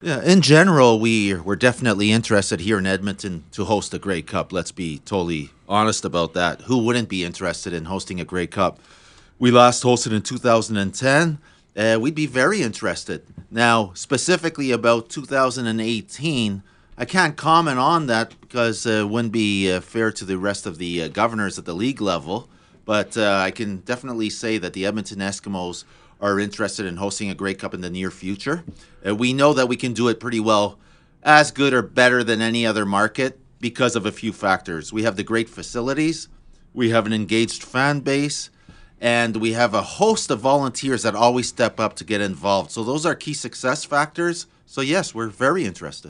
Yeah, in general, we we're definitely interested here in Edmonton to host a Grey Cup. Let's be totally honest about that. Who wouldn't be interested in hosting a Grey Cup? We last hosted in 2010. Uh, we'd be very interested. Now, specifically about 2018, I can't comment on that because uh, it wouldn't be uh, fair to the rest of the uh, governors at the league level. But uh, I can definitely say that the Edmonton Eskimos are interested in hosting a Grey Cup in the near future. Uh, we know that we can do it pretty well, as good or better than any other market because of a few factors. We have the great facilities, we have an engaged fan base, and we have a host of volunteers that always step up to get involved. So those are key success factors. So yes, we're very interested.